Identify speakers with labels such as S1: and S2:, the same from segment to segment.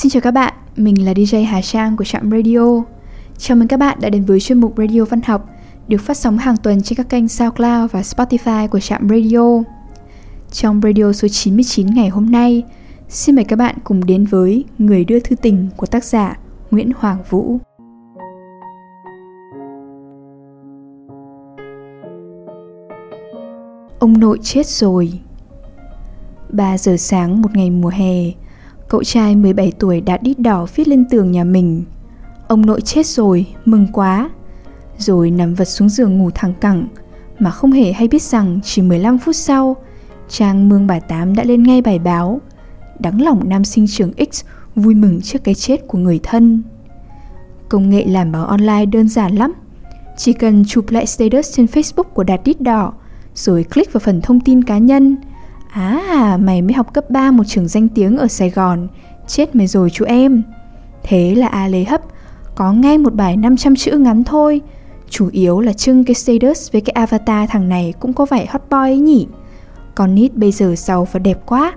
S1: Xin chào các bạn, mình là DJ Hà Trang của Trạm Radio. Chào mừng các bạn đã đến với chuyên mục Radio Văn học được phát sóng hàng tuần trên các kênh SoundCloud và Spotify của Trạm Radio. Trong radio số 99 ngày hôm nay, xin mời các bạn cùng đến với Người đưa thư tình của tác giả Nguyễn Hoàng Vũ. Ông nội chết rồi 3 giờ sáng một ngày mùa hè Cậu trai 17 tuổi đã đít đỏ viết lên tường nhà mình. Ông nội chết rồi, mừng quá. Rồi nằm vật xuống giường ngủ thẳng cẳng Mà không hề hay biết rằng chỉ 15 phút sau Trang Mương Bà Tám đã lên ngay bài báo Đắng lòng nam sinh trường X vui mừng trước cái chết của người thân. Công nghệ làm báo online đơn giản lắm. Chỉ cần chụp lại status trên Facebook của Đạt Đít Đỏ Rồi click vào phần thông tin cá nhân À, mày mới học cấp 3 một trường danh tiếng ở Sài Gòn, chết mày rồi chú em. Thế là A Lê Hấp có ngay một bài 500 chữ ngắn thôi, chủ yếu là trưng cái status với cái avatar thằng này cũng có vẻ hot boy ấy nhỉ. Con nít bây giờ giàu và đẹp quá,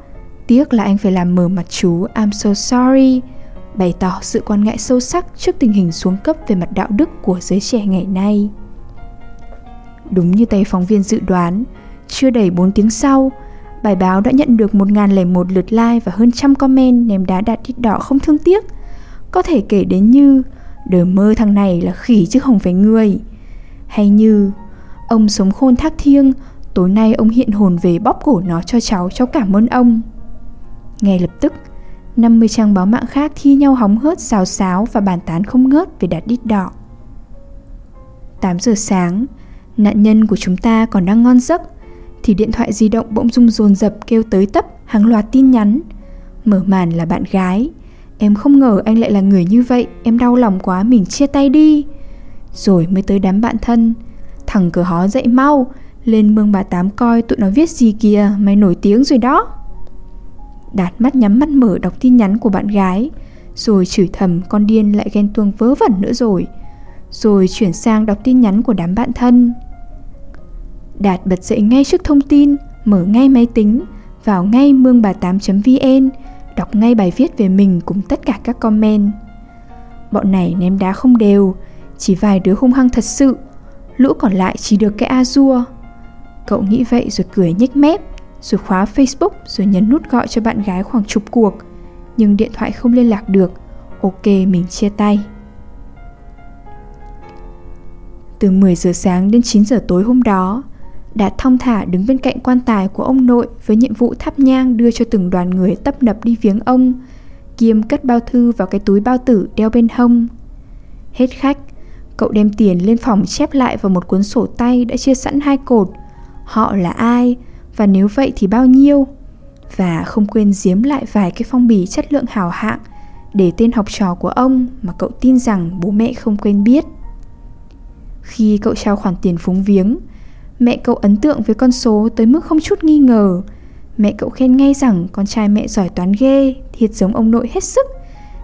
S1: tiếc là anh phải làm mờ mặt chú I'm so sorry, bày tỏ sự quan ngại sâu sắc trước tình hình xuống cấp về mặt đạo đức của giới trẻ ngày nay. Đúng như tay phóng viên dự đoán, chưa đầy 4 tiếng sau, Bài báo đã nhận được 1001 lượt like và hơn trăm comment ném đá đạt đít đỏ không thương tiếc. Có thể kể đến như đời mơ thằng này là khỉ chứ không phải người. Hay như, Ông sống khôn thác thiêng, Tối nay ông hiện hồn về bóp cổ nó cho cháu Cháu cảm ơn ông. Ngay lập tức 50 trang báo mạng khác thi nhau hóng hớt, xào xáo Và bàn tán không ngớt về đạt đít đỏ. 8 giờ sáng, Nạn nhân của chúng ta còn đang ngon giấc thì điện thoại di động bỗng rung dồn dập kêu tới tấp hàng loạt tin nhắn. Mở màn là bạn gái. Em không ngờ anh lại là người như vậy, em đau lòng quá mình chia tay đi. Rồi mới tới đám bạn thân. Thằng cửa hó dậy mau, lên mương bà Tám coi tụi nó viết gì kìa, mày nổi tiếng rồi đó. Đạt mắt nhắm mắt mở đọc tin nhắn của bạn gái, rồi chửi thầm con điên lại ghen tuông vớ vẩn nữa rồi. Rồi chuyển sang đọc tin nhắn của đám bạn thân. Đạt bật dậy ngay trước thông tin, mở ngay máy tính, vào ngay mương bà 8.vn, đọc ngay bài viết về mình cùng tất cả các comment. Bọn này ném đá không đều, chỉ vài đứa hung hăng thật sự, lũ còn lại chỉ được cái Azure. Cậu nghĩ vậy rồi cười nhếch mép, rồi khóa Facebook rồi nhấn nút gọi cho bạn gái khoảng chục cuộc, nhưng điện thoại không liên lạc được. Ok, mình chia tay. Từ 10 giờ sáng đến 9 giờ tối hôm đó, đã thong thả đứng bên cạnh quan tài của ông nội với nhiệm vụ thắp nhang đưa cho từng đoàn người tấp nập đi viếng ông, kiêm cất bao thư vào cái túi bao tử đeo bên hông. Hết khách, cậu đem tiền lên phòng chép lại vào một cuốn sổ tay đã chia sẵn hai cột. Họ là ai và nếu vậy thì bao nhiêu? Và không quên giếm lại vài cái phong bì chất lượng hào hạng để tên học trò của ông mà cậu tin rằng bố mẹ không quên biết. Khi cậu trao khoản tiền phúng viếng, Mẹ cậu ấn tượng với con số tới mức không chút nghi ngờ. Mẹ cậu khen ngay rằng con trai mẹ giỏi toán ghê, Thiệt giống ông nội hết sức,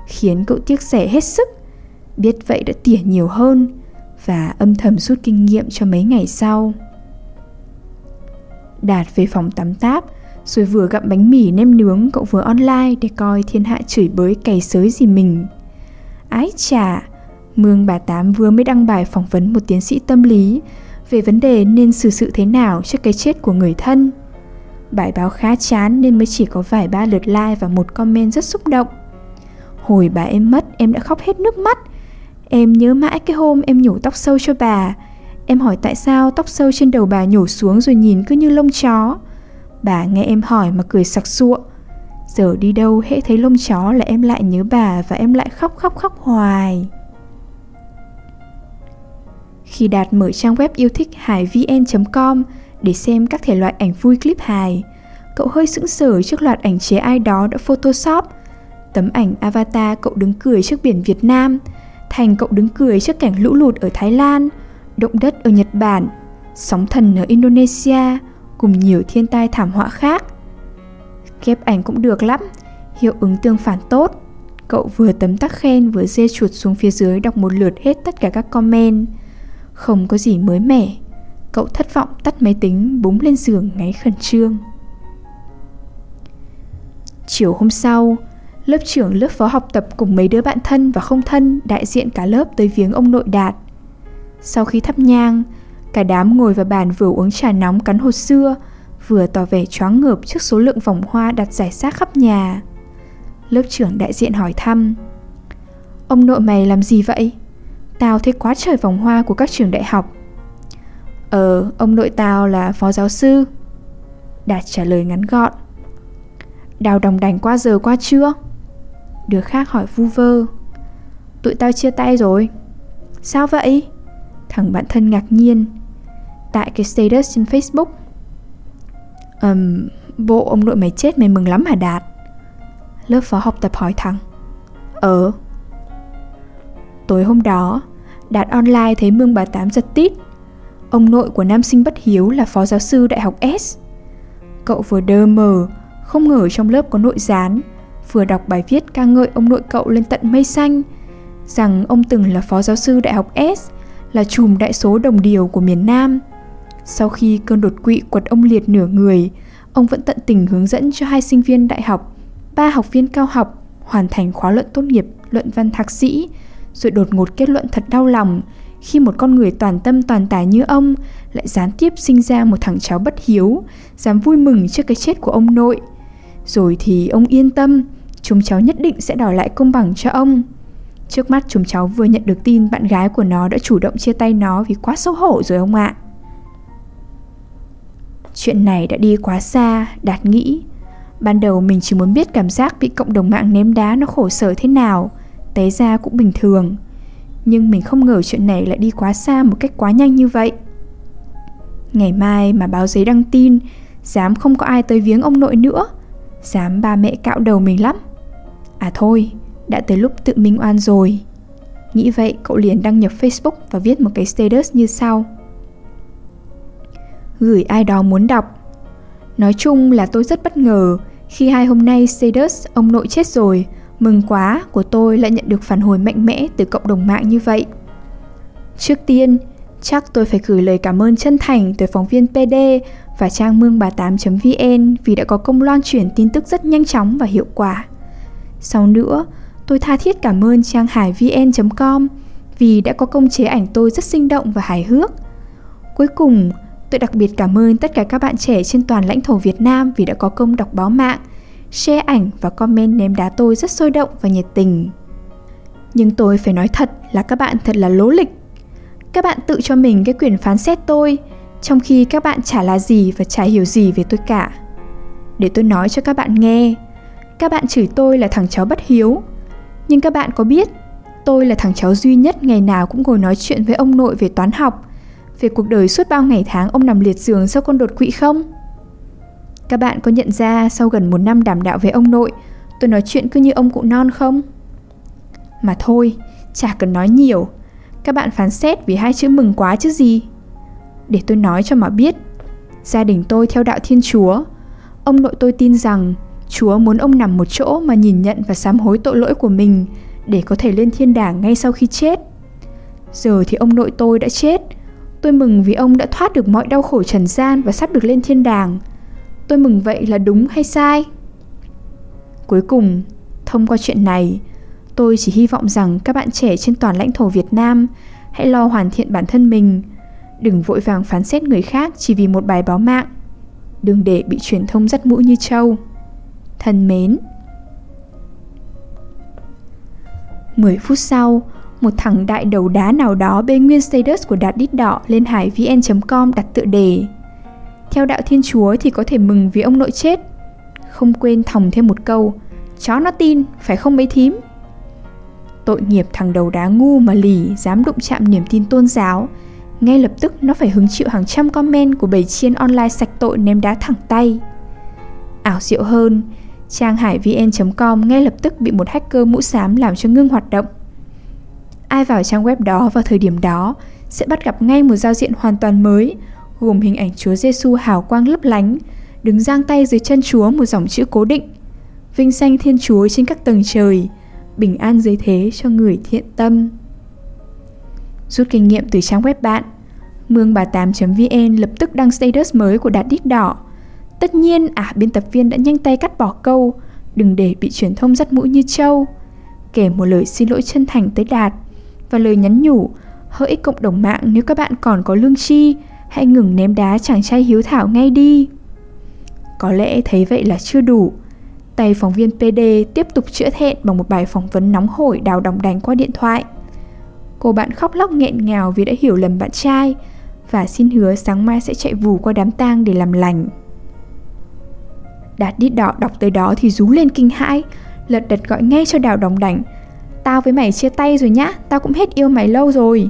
S1: Khiến cậu tiếc rẻ hết sức. Biết vậy đã tỉa nhiều hơn Và âm thầm rút kinh nghiệm cho mấy ngày sau. Đạt về phòng tắm táp, Rồi vừa gặm bánh mì nem nướng Cậu vừa online để coi thiên hạ chửi bới cày sới gì mình. Ái chà, Mương bà Tám vừa mới đăng bài phỏng vấn một tiến sĩ tâm lý về vấn đề nên xử sự thế nào trước cái chết của người thân. Bài báo khá chán nên mới chỉ có vài ba lượt like và một comment rất xúc động. Hồi bà em mất, em đã khóc hết nước mắt. Em nhớ mãi cái hôm em nhổ tóc sâu cho bà. Em hỏi tại sao tóc sâu trên đầu bà nhổ xuống rồi nhìn cứ như lông chó. Bà nghe em hỏi mà cười sặc sụa. Giờ đi đâu hễ thấy lông chó là em lại nhớ bà và em lại khóc khóc khóc hoài. Khi Đạt mở trang web yêu thích hàivn.com để xem các thể loại ảnh vui clip hài, cậu hơi sững sờ trước loạt ảnh chế ai đó đã photoshop. Tấm ảnh avatar cậu đứng cười trước biển Việt Nam, thành cậu đứng cười trước cảnh lũ lụt ở Thái Lan, động đất ở Nhật Bản, sóng thần ở Indonesia, cùng nhiều thiên tai thảm họa khác. Kép ảnh cũng được lắm, hiệu ứng tương phản tốt. Cậu vừa tấm tắc khen vừa dê chuột xuống phía dưới đọc một lượt hết tất cả các comment. Không có gì mới mẻ Cậu thất vọng tắt máy tính búng lên giường ngáy khẩn trương Chiều hôm sau lớp trưởng lớp phó học tập cùng mấy đứa bạn thân và không thân đại diện cả lớp tới viếng ông nội Đạt. Sau khi thắp nhang, cả đám ngồi vào bàn vừa uống trà nóng cắn hột xưa, vừa tỏ vẻ choáng ngợp trước số lượng vòng hoa đặt giải rác khắp nhà. Lớp trưởng đại diện hỏi thăm. Ông nội mày làm gì vậy? Tao thấy quá trời vòng hoa của các trường đại học. Ờ, ông nội tao là phó giáo sư. Đạt trả lời ngắn gọn. Đào đồng đành qua giờ qua chưa? Đứa khác hỏi vu vơ. Tụi tao chia tay rồi. Sao vậy? Thằng bạn thân ngạc nhiên. Tại cái status trên Facebook. Ừm, um, bộ ông nội mày chết mày mừng lắm hả Đạt? Lớp phó học tập hỏi thằng. Ờ. Tối hôm đó, Đạt online thấy Mương bà Tám giật tít. Ông nội của nam sinh bất hiếu là phó giáo sư đại học S. Cậu vừa đơ mờ, không ngờ trong lớp có nội gián, vừa đọc bài viết ca ngợi ông nội cậu lên tận mây xanh, rằng ông từng là phó giáo sư đại học S, là chùm đại số đồng điều của miền Nam. Sau khi cơn đột quỵ quật ông liệt nửa người, ông vẫn tận tình hướng dẫn cho hai sinh viên đại học, ba học viên cao học hoàn thành khóa luận tốt nghiệp, luận văn thạc sĩ, rồi đột ngột kết luận thật đau lòng khi một con người toàn tâm toàn tài như ông lại gián tiếp sinh ra một thằng cháu bất hiếu, dám vui mừng trước cái chết của ông nội. Rồi thì ông yên tâm, chúng cháu nhất định sẽ đòi lại công bằng cho ông. Trước mắt chúng cháu vừa nhận được tin bạn gái của nó đã chủ động chia tay nó vì quá xấu hổ rồi ông ạ. Chuyện này đã đi quá xa, Đạt nghĩ. Ban đầu mình chỉ muốn biết cảm giác bị cộng đồng mạng ném đá nó khổ sở thế nào, té ra cũng bình thường. Nhưng mình không ngờ chuyện này lại đi quá xa một cách quá nhanh như vậy. Ngày mai mà báo giấy đăng tin, dám không có ai tới viếng ông nội nữa, dám ba mẹ cạo đầu mình lắm. À thôi, đã tới lúc tự minh oan rồi. Nghĩ vậy, cậu liền đăng nhập Facebook và viết một cái status như sau. Gửi ai đó muốn đọc. Nói chung là tôi rất bất ngờ khi hai hôm nay status ông nội chết rồi, mừng quá của tôi lại nhận được phản hồi mạnh mẽ từ cộng đồng mạng như vậy. Trước tiên, chắc tôi phải gửi lời cảm ơn chân thành tới phóng viên PD và trang mương bà 8.vn vì đã có công loan truyền tin tức rất nhanh chóng và hiệu quả. Sau nữa, tôi tha thiết cảm ơn trang hàivn.com vì đã có công chế ảnh tôi rất sinh động và hài hước. Cuối cùng, tôi đặc biệt cảm ơn tất cả các bạn trẻ trên toàn lãnh thổ Việt Nam vì đã có công đọc báo mạng, share ảnh và comment ném đá tôi rất sôi động và nhiệt tình. Nhưng tôi phải nói thật là các bạn thật là lố lịch. Các bạn tự cho mình cái quyền phán xét tôi, trong khi các bạn chả là gì và chả hiểu gì về tôi cả. Để tôi nói cho các bạn nghe, các bạn chửi tôi là thằng cháu bất hiếu. Nhưng các bạn có biết, tôi là thằng cháu duy nhất ngày nào cũng ngồi nói chuyện với ông nội về toán học, về cuộc đời suốt bao ngày tháng ông nằm liệt giường sau con đột quỵ không? Các bạn có nhận ra sau gần một năm đảm đạo với ông nội, tôi nói chuyện cứ như ông cụ non không? Mà thôi, chả cần nói nhiều. Các bạn phán xét vì hai chữ mừng quá chứ gì. Để tôi nói cho mà biết, gia đình tôi theo đạo Thiên Chúa. Ông nội tôi tin rằng Chúa muốn ông nằm một chỗ mà nhìn nhận và sám hối tội lỗi của mình để có thể lên thiên đàng ngay sau khi chết. Giờ thì ông nội tôi đã chết. Tôi mừng vì ông đã thoát được mọi đau khổ trần gian và sắp được lên thiên đàng. Tôi mừng vậy là đúng hay sai? Cuối cùng, thông qua chuyện này, tôi chỉ hy vọng rằng các bạn trẻ trên toàn lãnh thổ Việt Nam hãy lo hoàn thiện bản thân mình, đừng vội vàng phán xét người khác chỉ vì một bài báo mạng. Đừng để bị truyền thông dắt mũi như trâu. Thân mến. 10 phút sau, một thằng đại đầu đá nào đó bê nguyên status của Đạt Đít Đỏ lên hải vn.com đặt tựa đề theo đạo Thiên Chúa thì có thể mừng vì ông nội chết. Không quên thòng thêm một câu, chó nó tin, phải không mấy thím? Tội nghiệp thằng đầu đá ngu mà lì dám đụng chạm niềm tin tôn giáo. Ngay lập tức nó phải hứng chịu hàng trăm comment của bầy chiên online sạch tội ném đá thẳng tay. Ảo diệu hơn, trang hải vn.com ngay lập tức bị một hacker mũ xám làm cho ngưng hoạt động. Ai vào trang web đó vào thời điểm đó sẽ bắt gặp ngay một giao diện hoàn toàn mới, gồm hình ảnh Chúa Giêsu hào quang lấp lánh, đứng giang tay dưới chân Chúa một dòng chữ cố định. Vinh danh Thiên Chúa trên các tầng trời, bình an dưới thế cho người thiện tâm. Rút kinh nghiệm từ trang web bạn, mương bà 8.vn lập tức đăng status mới của Đạt Đít Đỏ. Tất nhiên, à biên tập viên đã nhanh tay cắt bỏ câu, Đừng để bị truyền thông dắt mũi như trâu Kể một lời xin lỗi chân thành tới Đạt Và lời nhắn nhủ Hỡi cộng đồng mạng nếu các bạn còn có lương chi Hãy ngừng ném đá chàng trai hiếu thảo ngay đi. Có lẽ thấy vậy là chưa đủ. Tay phóng viên PD tiếp tục chữa thẹn bằng một bài phỏng vấn nóng hổi đào đóng đánh qua điện thoại. Cô bạn khóc lóc nghẹn ngào vì đã hiểu lầm bạn trai Và xin hứa sáng mai sẽ chạy vù qua đám tang để làm lành. Đạt đít đỏ đọc tới đó thì rú lên kinh hãi, Lật đật gọi ngay cho đào đóng đảnh Tao với mày chia tay rồi nhá, Tao cũng hết yêu mày lâu rồi.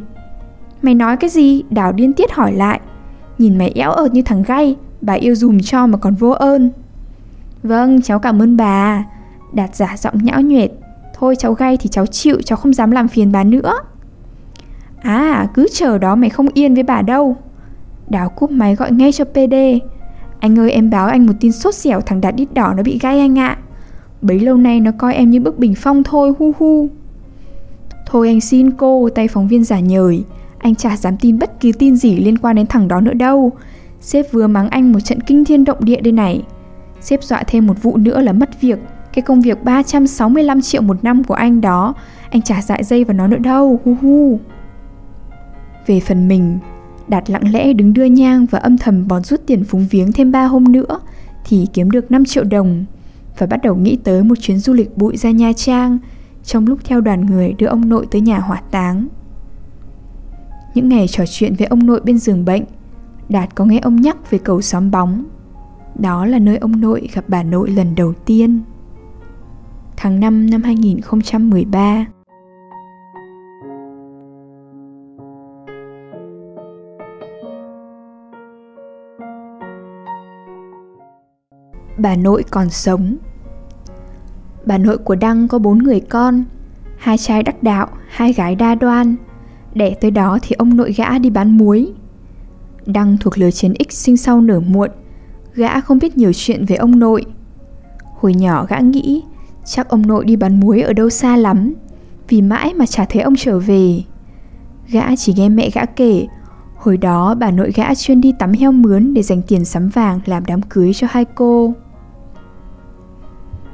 S1: Mày nói cái gì? Đào điên tiết hỏi lại. Nhìn mày éo ợt như thằng gay, Bà yêu dùm cho mà còn vô ơn. Vâng cháu cảm ơn bà. Đạt giả giọng nhão nhuệt. Thôi cháu gay thì cháu chịu, Cháu không dám làm phiền bà nữa. À cứ chờ đó mày không yên với bà đâu. Đào cúp máy gọi ngay cho PD Anh ơi, em báo anh một tin sốt xẻo Thằng Đạt đít đỏ nó bị gai anh ạ. Bấy lâu nay nó coi em như bức bình phong thôi, hu hu. Thôi anh xin cô, Tay phóng viên giả nhời. Anh chả dám tin bất kỳ tin gì liên quan đến thằng đó nữa đâu. Sếp vừa mắng anh một trận kinh thiên động địa đây này. Sếp dọa thêm một vụ nữa là mất việc. Cái công việc 365 triệu một năm của anh đó, Anh chả dại dây vào nó nữa đâu, Hu hu. Về phần mình, Đạt lặng lẽ đứng đưa nhang và âm thầm bón rút tiền phúng viếng thêm 3 hôm nữa, Thì kiếm được 5 triệu đồng Và bắt đầu nghĩ tới một chuyến du lịch bụi ra Nha Trang. Trong lúc theo đoàn người đưa ông nội tới nhà hỏa táng những ngày trò chuyện với ông nội bên giường bệnh Đạt có nghe ông nhắc về cầu xóm bóng. Đó là nơi ông nội gặp bà nội lần đầu tiên. Tháng 5 năm 2013 Bà nội còn sống. Bà nội của Đăng có bốn người con Hai trai đắc đạo, hai gái đa đoan. Đẻ tới đó thì ông nội gã đi bán muối. Đăng thuộc lứa chiến X sinh sau nửa muộn, Gã không biết nhiều chuyện về ông nội. Hồi nhỏ gã nghĩ Chắc ông nội đi bán muối ở đâu xa lắm, Vì mãi mà chả thấy ông trở về. Gã chỉ nghe mẹ gã kể, Hồi đó bà nội gã chuyên đi tắm heo mướn Để dành tiền sắm vàng làm đám cưới cho hai cô.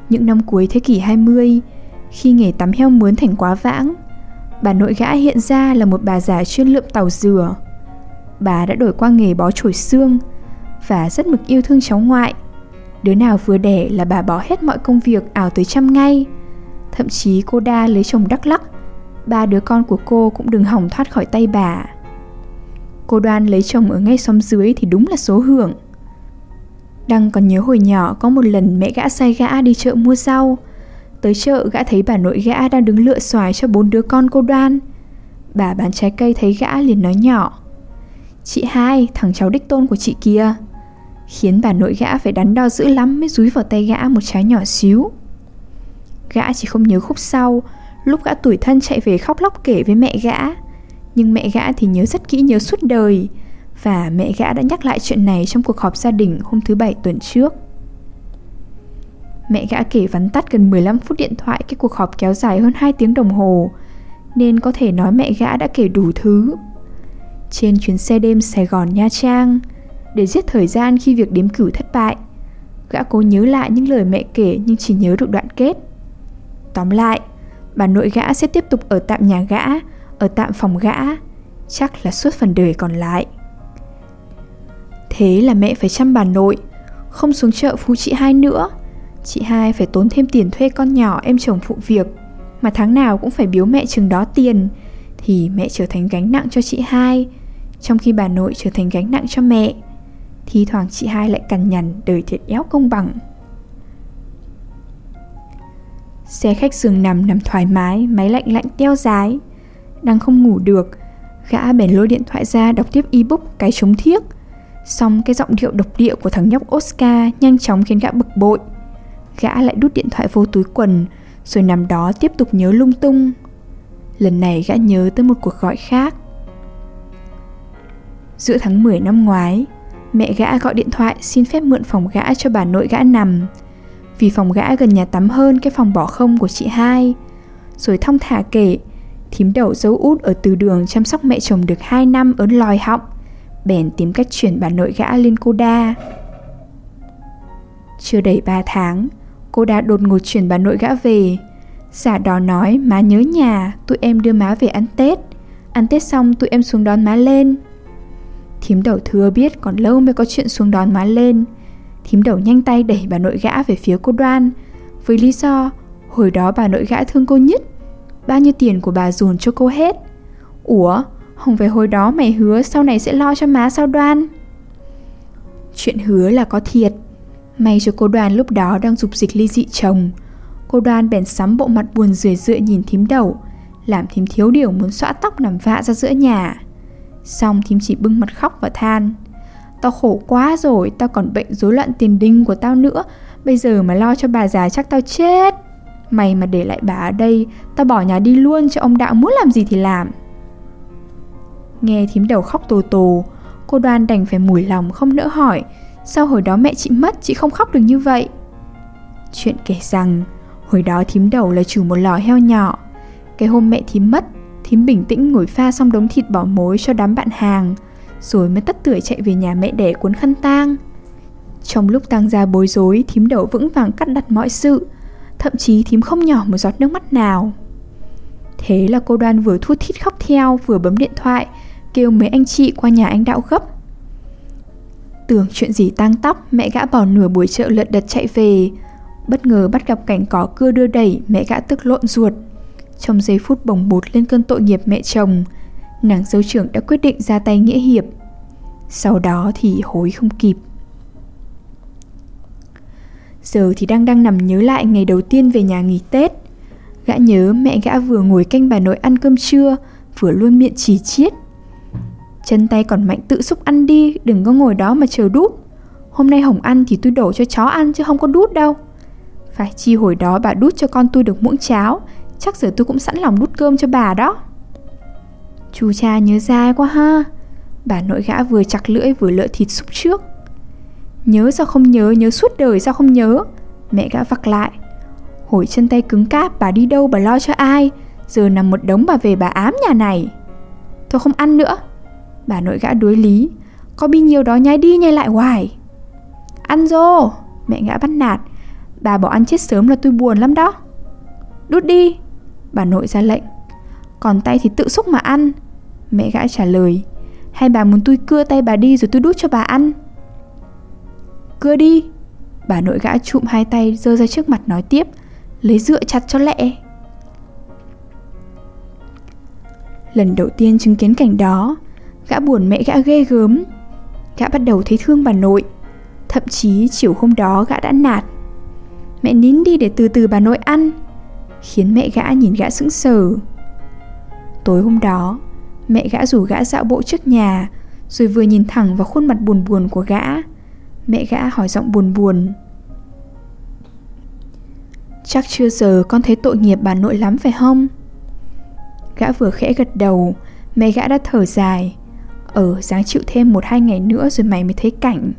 S1: Những năm cuối thế kỷ 20 Khi nghề tắm heo mướn thành quá vãng Bà nội gã hiện ra là một bà già chuyên lượm tàu dừa Bà đã đổi qua nghề bó chổi xương và rất mực yêu thương cháu ngoại. Đứa nào vừa đẻ là bà bỏ hết mọi công việc ảo tới chăm ngay. Thậm chí cô đa lấy chồng đắc lắc, ba đứa con của cô cũng đừng hỏng thoát khỏi tay bà. Cô đoan lấy chồng ở ngay xóm dưới thì đúng là số hưởng. Đăng còn nhớ hồi nhỏ có một lần mẹ gã sai gã đi chợ mua rau. Tới chợ gã thấy bà nội gã đang đứng lựa xoài cho bốn đứa con cô đoan. Bà bán trái cây thấy gã liền nói nhỏ. Chị hai, thằng cháu đích tôn của chị kia khiến bà nội gã phải đắn đo dữ lắm mới dúi vào tay gã một trái nhỏ xíu. Gã chỉ không nhớ khúc sau, lúc gã tuổi thân chạy về khóc lóc kể với mẹ gã, nhưng mẹ gã thì nhớ rất kỹ nhớ suốt đời, và mẹ gã đã nhắc lại chuyện này trong cuộc họp gia đình hôm thứ bảy tuần trước. Mẹ gã kể vắn tắt gần 15 phút điện thoại cái cuộc họp kéo dài hơn 2 tiếng đồng hồ, nên có thể nói mẹ gã đã kể đủ thứ. Trên chuyến xe đêm Sài Gòn Nha Trang, để giết thời gian khi việc đếm cử thất bại. Gã cố nhớ lại những lời mẹ kể nhưng chỉ nhớ được đoạn kết. Tóm lại, bà nội gã sẽ tiếp tục ở tạm nhà gã, ở tạm phòng gã, chắc là suốt phần đời còn lại. Thế là mẹ phải chăm bà nội, không xuống chợ Phú chị hai nữa. Chị hai phải tốn thêm tiền thuê con nhỏ em chồng phụ việc, mà tháng nào cũng phải biếu mẹ chừng đó tiền, thì mẹ trở thành gánh nặng cho chị hai, trong khi bà nội trở thành gánh nặng cho mẹ. Thì thoảng chị hai lại cằn nhằn đời thiệt éo công bằng. Xe khách giường nằm nằm thoải mái Máy lạnh lạnh teo rái Đang không ngủ được Gã bèn lôi điện thoại ra đọc tiếp ebook cái chống thiếc. Xong cái giọng điệu độc địa của thằng nhóc Oscar Nhanh chóng khiến gã bực bội. Gã lại đút điện thoại vô túi quần, Rồi nằm đó tiếp tục nhớ lung tung. Lần này gã nhớ tới một cuộc gọi khác. Giữa tháng 10 năm ngoái, Mẹ gã gọi điện thoại xin phép mượn phòng gã cho bà nội gã nằm, Vì phòng gã gần nhà tắm hơn cái phòng bỏ không của chị hai. Rồi thong thả kể, Thím đậu dấu út ở từ đường chăm sóc mẹ chồng được 2 năm ớn lòi họng, Bèn tìm cách chuyển bà nội gã lên cô đa Chưa đầy 3 tháng Cô đã đột ngột chuyển bà nội gã về. Giả đó nói, má nhớ nhà, Tụi em đưa má về ăn Tết. Ăn Tết xong tụi em xuống đón má lên. Thím đầu thừa biết còn lâu mới có chuyện xuống đón má lên. Thím đầu nhanh tay đẩy bà nội gã về phía cô đoan. Với lý do, Hồi đó bà nội gã thương cô nhất. Bao nhiêu tiền của bà dồn cho cô hết. Ủa, Không phải hồi đó mày hứa sau này sẽ lo cho má sao đoan? Chuyện hứa là có thiệt. May cho cô đoàn lúc đó đang dục dịch ly dị chồng. Cô Đoàn bèn sắm bộ mặt buồn rười rượi nhìn thím đầu Làm thím thiếu điều muốn xõa tóc nằm vạ ra giữa nhà. Xong thím chỉ bưng mặt khóc và than Tao khổ quá rồi, tao còn bệnh rối loạn tiền đinh của tao nữa Bây giờ mà lo cho bà già chắc tao chết. Mày mà để lại bà ở đây Tao bỏ nhà đi luôn cho ông đạo muốn làm gì thì làm. Nghe thím đầu khóc tồ tồ Cô đoan đành phải mùi lòng không nỡ hỏi Sao hồi đó mẹ chị mất, chị không khóc được như vậy? Chuyện kể rằng, Hồi đó thím đầu là chủ một lò heo nhỏ. Cái hôm mẹ thím mất, Thím bình tĩnh ngồi pha xong đống thịt bỏ mối cho đám bạn hàng, Rồi mới tất tưởi chạy về nhà mẹ đẻ cuốn khăn tang. Trong lúc tang ra bối rối, Thím đầu vững vàng cắt đặt mọi sự, Thậm chí thím không nhỏ một giọt nước mắt nào. Thế là cô đoan vừa thút thít khóc theo, Vừa bấm điện thoại, Kêu mấy anh chị qua nhà anh đạo gấp Tưởng chuyện gì tang tóc, Mẹ gã bỏ nửa buổi chợ lật đật chạy về. Bất ngờ bắt gặp cảnh có cưa đưa đẩy, Mẹ gã tức lộn ruột. Trong giây phút bồng bột lên cơn tội nghiệp mẹ chồng, Nàng dâu trưởng đã quyết định ra tay nghĩa hiệp. Sau đó thì hối không kịp. Giờ thì đang đang nằm nhớ lại ngày đầu tiên về nhà nghỉ Tết. Gã nhớ mẹ gã vừa ngồi canh bà nội ăn cơm trưa, Vừa luôn miệng chỉ chiết. Chân tay còn mạnh tự xúc ăn đi Đừng có ngồi đó mà chờ đút. Hôm nay Hồng ăn thì tôi đổ cho chó ăn chứ không có đút đâu. Phải chi hồi đó bà đút cho con tôi được muỗng cháo Chắc giờ tôi cũng sẵn lòng đút cơm cho bà đó. Chú cha nhớ dai quá ha. Bà nội gã vừa chặt lưỡi vừa lỡ thịt xúc trước. Nhớ sao không nhớ, nhớ suốt đời sao không nhớ? Mẹ gã vặc lại. Hồi chân tay cứng cáp bà đi đâu bà lo cho ai? Giờ nằm một đống bà về bà ám nhà này. Tôi không ăn nữa. Bà nội gã đối lý. Có bi nhiều đó nhai đi nhai lại hoài. Ăn rô Mẹ gã bắt nạt. Bà bỏ ăn chết sớm là tôi buồn lắm đó. Đút đi, Bà nội ra lệnh. Còn tay thì tự xúc mà ăn. Mẹ gã trả lời. Hay bà muốn tôi cưa tay bà đi rồi tôi đút cho bà ăn? Cưa đi. Bà nội gã trụm hai tay giơ ra trước mặt nói tiếp. Lấy dựa chặt cho lẹ. Lần đầu tiên chứng kiến cảnh đó Gã buồn mẹ gã ghê gớm. Gã bắt đầu thấy thương bà nội, Thậm chí chiều hôm đó gã đã nạt. Mẹ nín đi để từ từ bà nội ăn, Khiến mẹ gã nhìn gã sững sờ. Tối hôm đó, Mẹ gã rủ gã dạo bộ trước nhà, Rồi vừa nhìn thẳng vào khuôn mặt buồn buồn của gã, Mẹ gã hỏi giọng buồn buồn. Chắc chưa giờ con thấy tội nghiệp bà nội lắm phải không? Gã vừa khẽ gật đầu, Mẹ gã đã thở dài ở dáng chịu thêm một hai ngày nữa rồi mày mới thấy cảnh.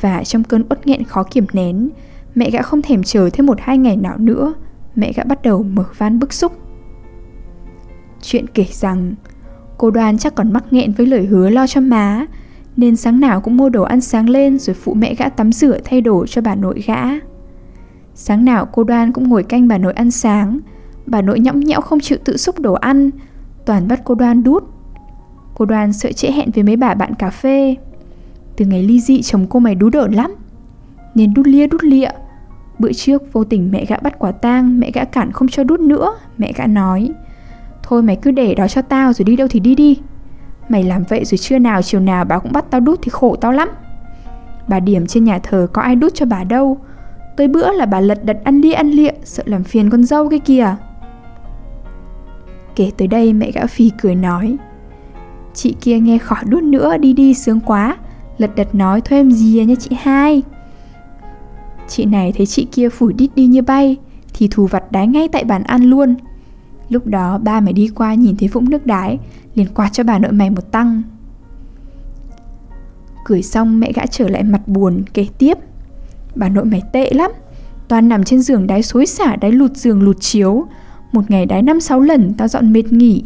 S1: Và trong cơn uất nghẹn khó kiềm nén, Mẹ gã không thèm chờ thêm một hai ngày nào nữa, Mẹ gã bắt đầu mở van bức xúc. Chuyện kể rằng, Cô đoan chắc còn mắc nghẹn với lời hứa lo cho má, Nên sáng nào cũng mua đồ ăn sáng lên Rồi phụ mẹ gã tắm rửa thay đồ cho bà nội gã. Sáng nào cô đoan cũng ngồi canh bà nội ăn sáng, Bà nội nhõng nhẽo không chịu tự xúc đồ ăn, Toàn bắt cô đoan đút. Cô đoàn sợ trễ hẹn với mấy bà bạn cà phê. Từ ngày ly dị chồng cô mày đú đởn lắm. Nên đút lia đút lịa. Bữa trước vô tình mẹ gã bắt quả tang, Mẹ gã cản không cho đút nữa, Mẹ gã nói. Thôi mày cứ để đó cho tao rồi đi đâu thì đi đi. Mày làm vậy rồi trưa nào chiều nào bà cũng bắt tao đút thì khổ tao lắm. Bà điểm trên nhà thờ có ai đút cho bà đâu. Tới bữa là bà lật đật ăn lia ăn lịa, Sợ làm phiền con dâu cái kìa. Kể tới đây mẹ gã phi cười nói. Chị kia nghe khỏi đút nữa, đi đi, sướng quá. Lật đật nói, thôi em gì à nha chị hai. Chị này thấy chị kia phủi đít đi như bay, Thì thù vặt đái ngay tại bàn ăn luôn. Lúc đó ba mày đi qua nhìn thấy vũng nước đái, liền quạt cho bà nội mày một tăng. Cười xong mẹ gã trở lại mặt buồn, kể tiếp. Bà nội mày tệ lắm, Toàn nằm trên giường đái xối xả, đái lụt giường lụt chiếu. Một ngày đái năm sáu lần, tao dọn mệt nghỉ.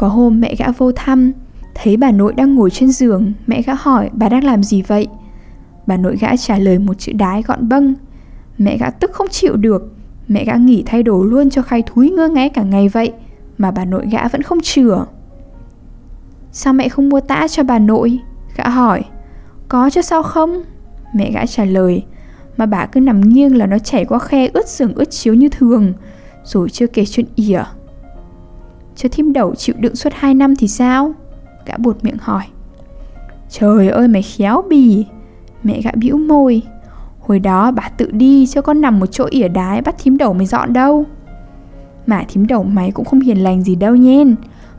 S1: Có hôm mẹ gã vô thăm. Thấy bà nội đang ngồi trên giường, Mẹ gã hỏi bà đang làm gì vậy? Bà nội gã trả lời một chữ đái gọn bâng. Mẹ gã tức không chịu được. Mẹ gã nghỉ thay đồ luôn cho khai thúi ngơ ngáy cả ngày vậy, Mà bà nội gã vẫn không chừa. Sao mẹ không mua tã cho bà nội? Gã hỏi. Có chứ sao không? Mẹ gã trả lời. Mà bà cứ nằm nghiêng là nó chảy qua khe ướt giường ướt chiếu như thường, Rồi chưa kể chuyện ỉa. Cho thím đầu chịu đựng suốt 2 năm thì sao? Gã buột miệng hỏi. Trời ơi, mày khéo bì. Mẹ gã bĩu môi. Hồi đó bà tự đi cho con nằm một chỗ ỉa đái bắt thím đầu mày dọn đâu. Mà thím đầu mày cũng không hiền lành gì đâu nhen.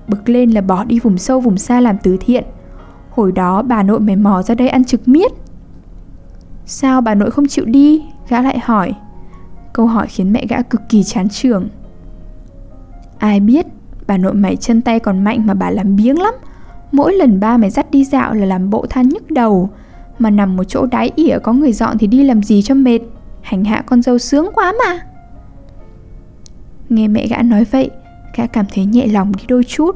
S1: Bực lên là bỏ đi vùng sâu vùng xa làm từ thiện. Hồi đó bà nội mày mò ra đây ăn trực miết. Sao bà nội không chịu đi? Gã lại hỏi. Câu hỏi khiến mẹ gã cực kỳ chán trường Ai biết Bà nội mày chân tay còn mạnh mà bà làm biếng lắm. Mỗi lần ba mày dắt đi dạo là làm bộ than nhức đầu. Mà nằm một chỗ đái ỉa, có người dọn thì đi làm gì cho mệt? Hành hạ con dâu sướng quá mà. Nghe mẹ gã nói vậy, Gã cảm thấy nhẹ lòng đi đôi chút.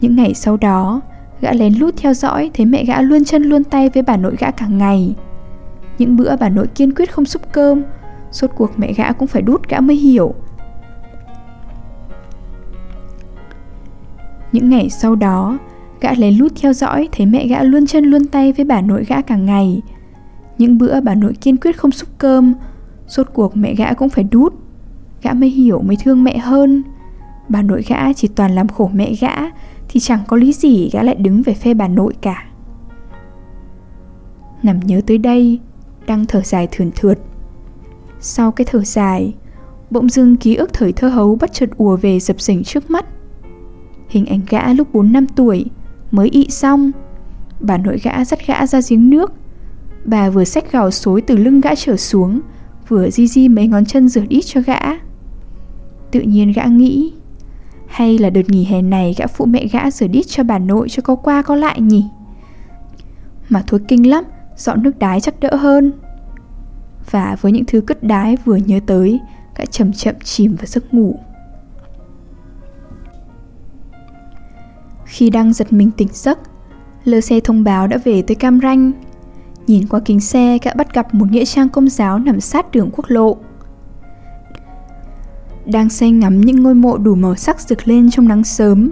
S1: Những ngày sau đó, Gã lén lút theo dõi, Thấy mẹ gã luôn chân luôn tay với bà nội gã cả ngày. Những bữa bà nội kiên quyết không xúc cơm Suốt cuộc mẹ gã cũng phải đút gã mới hiểu. Những ngày sau đó, Gã lén lút theo dõi Thấy mẹ gã luôn chân luôn tay với bà nội gã cả ngày. Những bữa bà nội kiên quyết không xúc cơm Suốt cuộc mẹ gã cũng phải đút. Gã mới hiểu mới thương mẹ hơn. Bà nội gã chỉ toàn làm khổ mẹ gã, Thì chẳng có lý gì gã lại đứng về phe bà nội cả. Nằm nhớ tới đây, Đang thở dài thườn thượt. Sau cái thở dài, Bỗng dưng ký ức thời thơ hấu bất chợt ùa về dập dềnh trước mắt. Hình ảnh gã lúc 4 năm tuổi, Mới ị xong. Bà nội gã dắt gã ra giếng nước. Bà vừa xách gào xối từ lưng gã trở xuống, Vừa di di mấy ngón chân rửa đít cho gã. Tự nhiên gã nghĩ, hay là đợt nghỉ hè này gã phụ mẹ gã rửa đít cho bà nội cho có qua có lại nhỉ? Mà thôi kinh lắm, Dọn nước đái chắc đỡ hơn. Và với những thứ cất đái vừa nhớ tới, Gã chậm chậm chìm vào giấc ngủ. Khi đang giật mình tỉnh giấc Lơ xe thông báo đã về tới Cam Ranh Nhìn qua kính xe gã bắt gặp một nghĩa trang công giáo nằm sát đường quốc lộ đang say ngắm những ngôi mộ đủ màu sắc rực lên trong nắng sớm.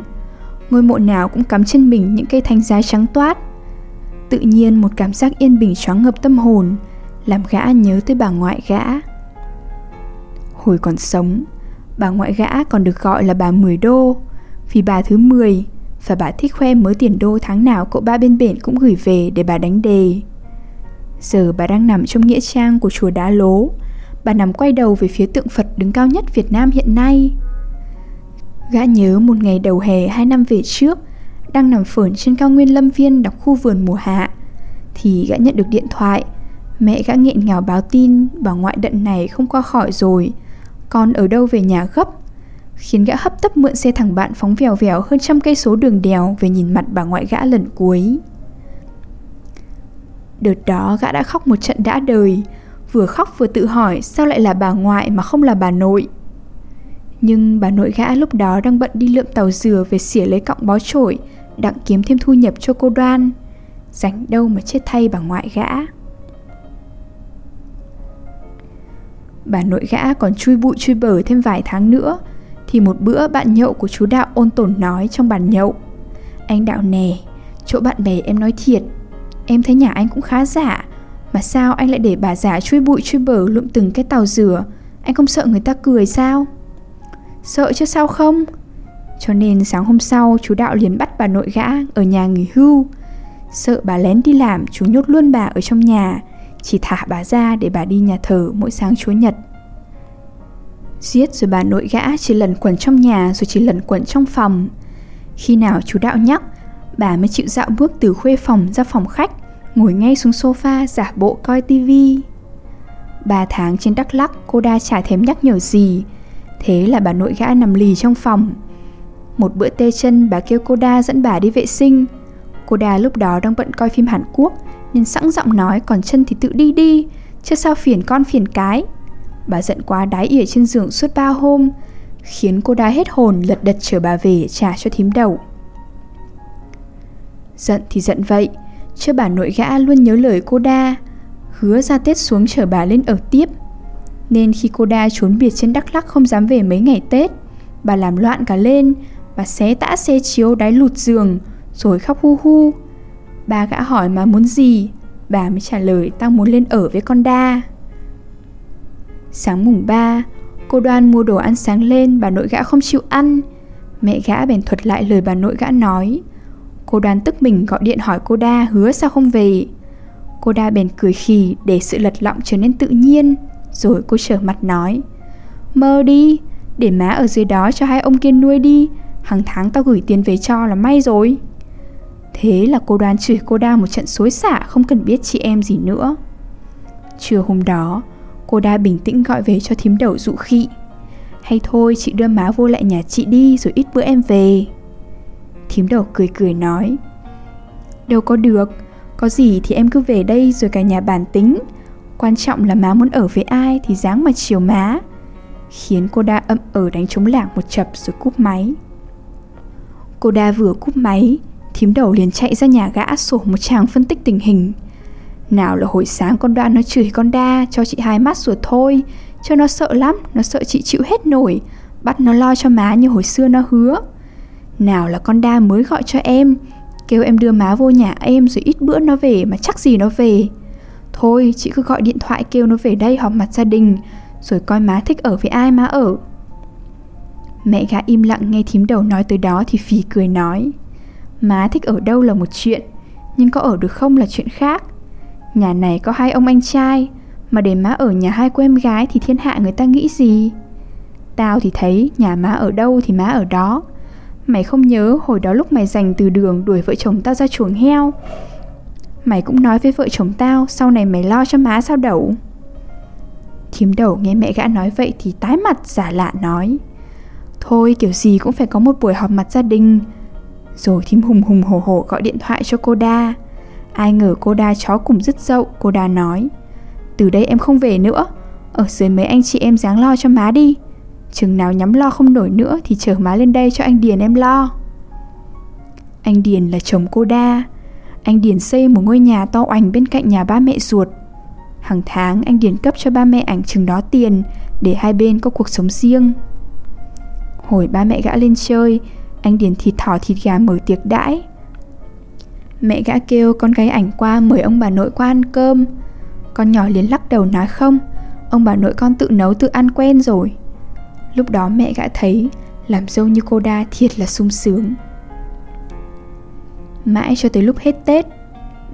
S1: Ngôi mộ nào cũng cắm trên mình những cây thanh giá trắng toát. Tự nhiên một cảm giác yên bình choáng ngập tâm hồn, làm gã nhớ tới bà ngoại gã. Hồi còn sống, bà ngoại gã còn được gọi là bà 10 đô, vì bà thứ 10 và bà thích khoe mới tiền đô tháng nào cậu ba bên bển cũng gửi về để bà đánh đề. Giờ bà đang nằm trong nghĩa trang của chùa Đá Lố, bà nằm quay đầu về phía tượng Phật đứng cao nhất Việt Nam hiện nay. Gã nhớ một ngày đầu hè hai năm về trước, đang nằm phởn trên cao nguyên Lâm Viên đọc khu vườn mùa hạ, thì gã nhận được điện thoại. Mẹ gã nghẹn ngào báo tin bà ngoại đận này không qua khỏi rồi, con ở đâu về nhà gấp, khiến gã hấp tấp mượn xe thằng bạn phóng vèo vèo hơn trăm cây số đường đèo về nhìn mặt bà ngoại gã lần cuối. Đợt đó gã đã khóc một trận đã đời, vừa khóc vừa tự hỏi sao lại là bà ngoại mà không là bà nội. Nhưng bà nội gã lúc đó đang bận đi lượm tàu dừa về xỉa lấy cọng bó trổi, đặng kiếm thêm thu nhập cho cô đoan. Rảnh đâu mà chết thay bà ngoại gã. Bà nội gã còn chui bụi chui bở thêm vài tháng nữa, thì một bữa bạn nhậu của chú Đạo ôn tồn nói trong bàn nhậu. Anh Đạo nè, chỗ bạn bè em nói thiệt, em thấy nhà anh cũng khá giả, mà sao anh lại để bà già chui bụi chui bở lụm từng cái tàu rửa? Anh không sợ người ta cười sao? Sợ chứ sao không? Cho nên sáng hôm sau chú Đạo liền bắt bà nội gã ở nhà nghỉ hưu. Sợ bà lén đi làm chú nhốt luôn bà ở trong nhà Chỉ thả bà ra để bà đi nhà thờ mỗi sáng chúa nhật. Giết rồi bà nội gã chỉ lần quẩn trong nhà rồi chỉ lần quẩn trong phòng Khi nào chú Đạo nhắc Bà mới chịu dạo bước từ khuê phòng ra phòng khách ngồi ngay xuống sofa giả bộ coi tivi. Ba tháng trên Đắk Lắc cô đa chả thèm nhắc nhở gì, thế là bà nội gã nằm lì trong phòng. Một bữa tê chân bà kêu cô đa dẫn bà đi vệ sinh. Cô đa lúc đó đang bận coi phim Hàn Quốc nên sẵn giọng nói còn chân thì tự đi đi, chứ sao phiền con phiền cái. Bà giận quá đái ỉa trên giường suốt ba hôm, khiến cô đa hết hồn lật đật chở bà về trả cho thím đầu. Giận thì giận vậy, Chứ bà nội gã luôn nhớ lời cô đa Hứa ra Tết xuống chở bà lên ở tiếp. Nên khi cô đa trốn biệt trên Đắk Lắc không dám về mấy ngày Tết Bà làm loạn cả lên Bà xé tã xe chiếu đáy lụt giường Rồi khóc hu hu. Bà gã hỏi mà muốn gì Bà mới trả lời tao muốn lên ở với con đa. Sáng mùng 3 Cô đoan mua đồ ăn sáng lên, Bà nội gã không chịu ăn. Mẹ gã bèn thuật lại lời bà nội gã nói. Cô đoan tức mình gọi điện hỏi cô đa Hứa sao không về. Cô đa bèn cười khì để sự lật lọng trở nên tự nhiên, Rồi cô trở mặt nói. Mơ đi, Để má ở dưới đó cho hai ông kia nuôi đi, Hàng tháng tao gửi tiền về cho là may rồi. Thế là cô đoan chửi cô đa một trận xối xả, Không cần biết chị em gì nữa. Trưa hôm đó Cô đa bình tĩnh gọi về cho thím đầu dụ khị. Hay thôi, chị đưa má vô lại nhà chị đi, Rồi ít bữa em về. Thím đầu cười cười nói, Đâu có được, Có gì thì em cứ về đây rồi cả nhà bàn tính. Quan trọng là má muốn ở với ai Thì dáng mà chiều má. Khiến cô đa ậm ở đánh trống lảng một chập rồi cúp máy. Cô đa vừa cúp máy, Thím đầu liền chạy ra nhà gã sổ một chàng phân tích tình hình nào là hồi sáng con đoan nó chửi con đa Cho chị hai mắt ruột thôi. Cho nó sợ lắm, Nó sợ chị chịu hết nổi, Bắt nó lo cho má như hồi xưa nó hứa. Nào là con đa mới gọi cho em, Kêu em đưa má vô nhà em Rồi ít bữa nó về mà chắc gì nó về. Thôi, chị cứ gọi điện thoại kêu nó về đây họp mặt gia đình, Rồi coi má thích ở với ai má ở. Mẹ gã im lặng nghe thím đầu nói tới đó thì phì cười nói. Má thích ở đâu là một chuyện, Nhưng có ở được không là chuyện khác. Nhà này có hai ông anh trai, Mà để má ở nhà hai cô em gái Thì thiên hạ người ta nghĩ gì? Tao thì thấy nhà má ở đâu thì má ở đó. Mày không nhớ hồi đó lúc mày dành từ đường đuổi vợ chồng tao ra chuồng heo? Mày cũng nói với vợ chồng tao, Sau này mày lo cho má sao đậu? Thím đầu nghe mẹ gã nói vậy Thì tái mặt giả lạ nói, Thôi, kiểu gì cũng phải có một buổi họp mặt gia đình. Rồi thím hùng hùng hổ hổ gọi điện thoại cho cô đa. Ai ngờ cô đa chó cùng rất dậu, Cô đa nói. Từ đây em không về nữa. Ở dưới mấy anh chị em dáng lo cho má đi. Chừng nào nhắm lo không nổi nữa Thì chở má lên đây cho anh Điền em lo. Anh Điền là chồng cô đa. Anh Điền xây một ngôi nhà to oành bên cạnh nhà ba mẹ ruột. Hàng tháng, anh Điền cấp cho ba mẹ ảnh chừng đó tiền Để hai bên có cuộc sống riêng. Hồi ba mẹ gã lên chơi, Anh Điền thịt thỏ thịt gà mở tiệc đãi. Mẹ gã kêu con gái ảnh qua mời ông bà nội qua ăn cơm. Con nhỏ liền lắc đầu nói không, Ông bà nội con tự nấu tự ăn quen rồi. Lúc đó mẹ gã thấy Làm dâu như cô đa thiệt là sung sướng. Mãi cho tới lúc hết Tết,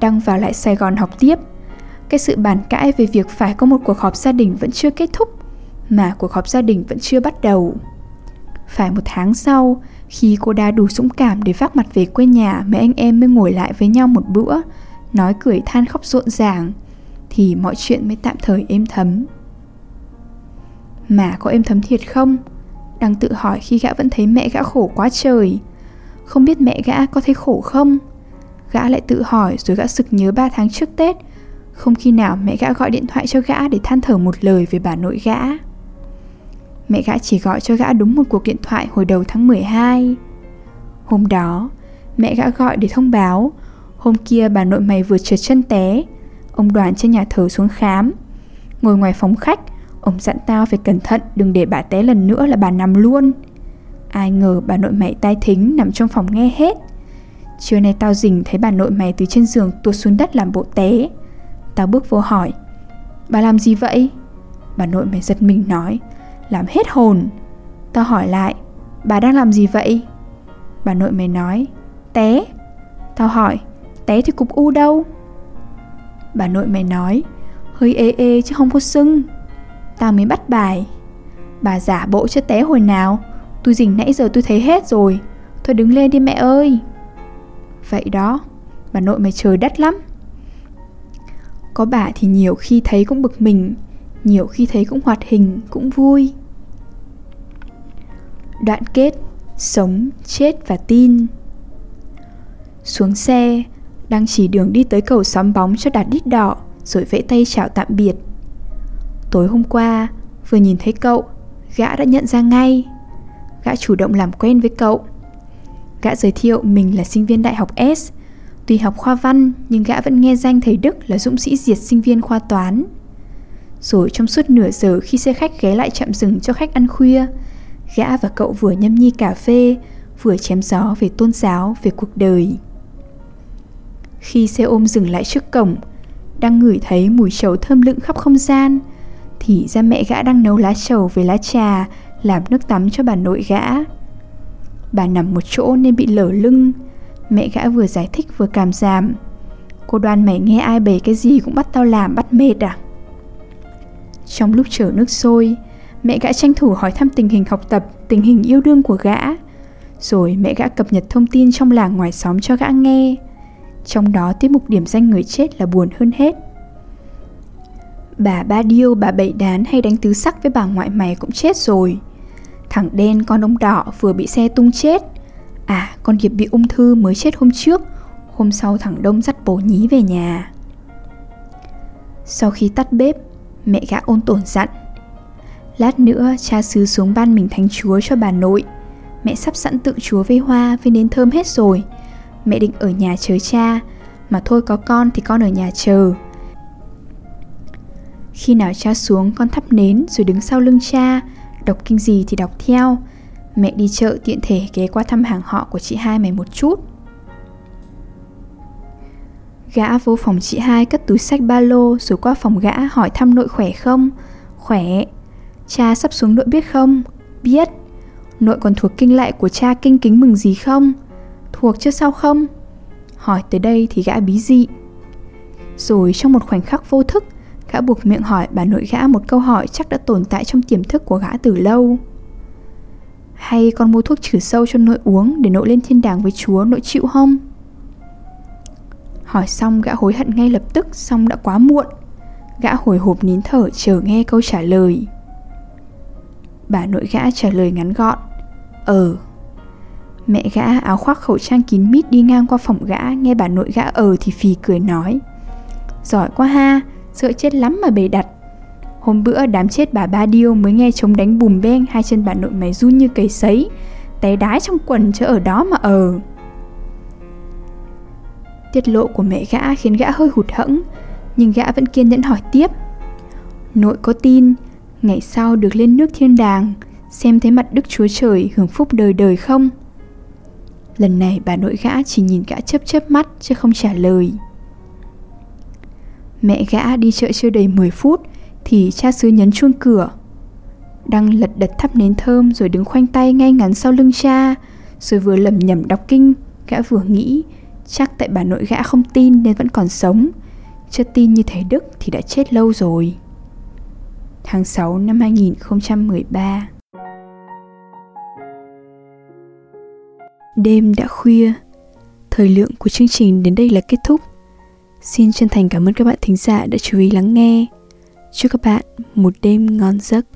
S1: Đăng vào lại Sài Gòn học tiếp. Cái sự bàn cãi về việc phải có một cuộc họp gia đình vẫn chưa kết thúc, Mà cuộc họp gia đình vẫn chưa bắt đầu. Phải một tháng sau khi cô đã đủ dũng cảm để vác mặt về quê nhà, Mấy anh em mới ngồi lại với nhau một bữa, Nói cười than khóc rộn ràng, Thì mọi chuyện mới tạm thời êm thấm Mà có êm thấm thiệt không? Đang tự hỏi khi gã vẫn thấy mẹ gã khổ quá trời Không biết mẹ gã có thấy khổ không? Gã lại tự hỏi rồi gã sực nhớ 3 tháng trước Tết, Không khi nào mẹ gã gọi điện thoại cho gã để than thở một lời về bà nội gã Mẹ gã chỉ gọi cho gã đúng một cuộc điện thoại hồi đầu tháng 12 Hôm đó, mẹ gã gọi để thông báo. Hôm kia bà nội mày vừa trượt chân té. Ông đoàn trên nhà thờ xuống khám. Ngồi ngoài phòng khách Ông dặn tao phải cẩn thận Đừng để bà té lần nữa là bà nằm luôn. Ai ngờ bà nội mày tai thính Nằm trong phòng nghe hết. Trưa nay tao rình thấy bà nội mày từ trên giường tuột xuống đất làm bộ té. Tao bước vô hỏi Bà làm gì vậy? Bà nội mày giật mình nói làm hết hồn. Tao hỏi lại, Bà đang làm gì vậy? Bà nội mày nói, Té. Tao hỏi, Té thì cục u đâu? Bà nội mày nói, Hơi ê ê chứ không có sưng. Tao mới bắt bài. Bà giả bộ cho té hồi nào, Tôi dình nãy giờ tôi thấy hết rồi. Thôi đứng lên đi mẹ ơi. Vậy đó, Bà nội mày trời đất lắm. Có bà thì nhiều khi thấy cũng bực mình, Nhiều khi thấy cũng hoạt hình, Cũng vui. Đoạn kết Sống, chết và tin. Xuống xe Đang chỉ đường đi tới cầu xóm bóng cho đạt đít đỏ Rồi vẫy tay chào tạm biệt. Tối hôm qua Vừa nhìn thấy cậu Gã đã nhận ra ngay. Gã chủ động làm quen với cậu. Gã giới thiệu mình là sinh viên đại học S. Tuy học khoa văn nhưng gã vẫn nghe danh thầy Đức là dũng sĩ diệt sinh viên khoa toán. Rồi trong suốt nửa giờ khi xe khách ghé lại chạm dừng cho khách ăn khuya, gã và cậu vừa nhâm nhi cà phê, vừa chém gió về tôn giáo, về cuộc đời. Khi xe ôm dừng lại trước cổng, đang ngửi thấy mùi trầu thơm lựng khắp không gian, thì ra mẹ gã đang nấu lá trầu với lá trà làm nước tắm cho bà nội gã. Bà nằm một chỗ nên bị lở lưng, mẹ gã vừa giải thích vừa cảm giảm. Cô đoan mày nghe ai bày cái gì cũng bắt tao làm bắt mệt à? Trong lúc chở nước sôi, mẹ gã tranh thủ hỏi thăm tình hình học tập, tình hình yêu đương của gã. Rồi mẹ gã cập nhật thông tin trong làng ngoài xóm cho gã nghe. Trong đó tiết mục điểm danh người chết là buồn hơn hết. Bà ba điêu, bà bảy đán hay đánh tứ sắc với bà ngoại mày cũng chết rồi. Thằng đen con ông đỏ vừa bị xe tung chết. À, con Điệp bị ung thư mới chết hôm trước. Hôm sau thằng Đông dắt bố nhí về nhà. Sau khi tắt bếp, mẹ gã ôn tồn dặn. Lát nữa cha xứ xuống ban mình thánh chúa cho bà nội. Mẹ sắp sẵn tượng chúa với hoa với nến thơm hết rồi. Mẹ định ở nhà chờ cha, mà thôi có con thì con ở nhà chờ. Khi nào cha xuống con thắp nến rồi đứng sau lưng cha, đọc kinh gì thì đọc theo. Mẹ đi chợ tiện thể ghé qua thăm hàng họ của chị hai mày một chút. Gã vô phòng chị hai cất túi sách ba lô rồi qua phòng gã hỏi thăm nội khỏe không? Khỏe. Cha sắp xuống nội biết không? Biết. Nội còn thuộc kinh lại của cha kinh kính mừng gì không? Thuộc chứ sao không? Hỏi tới đây thì gã bí dị. Rồi trong một khoảnh khắc vô thức, gã buộc miệng hỏi bà nội gã một câu hỏi chắc đã tồn tại trong tiềm thức của gã từ lâu. Hay con mua thuốc trừ sâu cho nội uống để nội lên thiên đàng với chúa nội chịu không? Hỏi xong gã hối hận ngay lập tức xong đã quá muộn Gã hồi hộp nín thở chờ nghe câu trả lời Bà nội gã trả lời ngắn gọn Ờ. Mẹ gã áo khoác khẩu trang kín mít đi ngang qua phòng gã, Nghe bà nội gã ờ thì phì cười nói, Giỏi quá ha, Sợ chết lắm mà bề đặt. Hôm bữa đám chết bà ba điêu mới nghe chống đánh bùm beng, Hai chân bà nội mày run như cầy sấy, Té đái trong quần chứ ở đó mà ờ. Tiết lộ của mẹ gã khiến gã hơi hụt hẫng, Nhưng gã vẫn kiên nhẫn hỏi tiếp, Nội có tin Ngày sau được lên nước thiên đàng, Xem thấy mặt Đức Chúa Trời hưởng phúc đời đời không? Lần này bà nội gã chỉ nhìn gã chớp chớp mắt chứ không trả lời. Mẹ gã đi chợ chưa đầy 10 phút Thì cha xứ nhấn chuông cửa. Đang lật đật thắp nến thơm Rồi đứng khoanh tay ngay ngắn sau lưng cha, Rồi vừa lẩm nhẩm đọc kinh, Gã vừa nghĩ, Chắc tại bà nội gã không tin nên vẫn còn sống. Chưa tin như thầy Đức thì đã chết lâu rồi. Tháng 6 năm 2013 Đêm đã khuya. Thời lượng của chương trình đến đây là kết thúc. Xin chân thành cảm ơn các bạn thính giả đã chú ý lắng nghe. Chúc các bạn một đêm ngon giấc.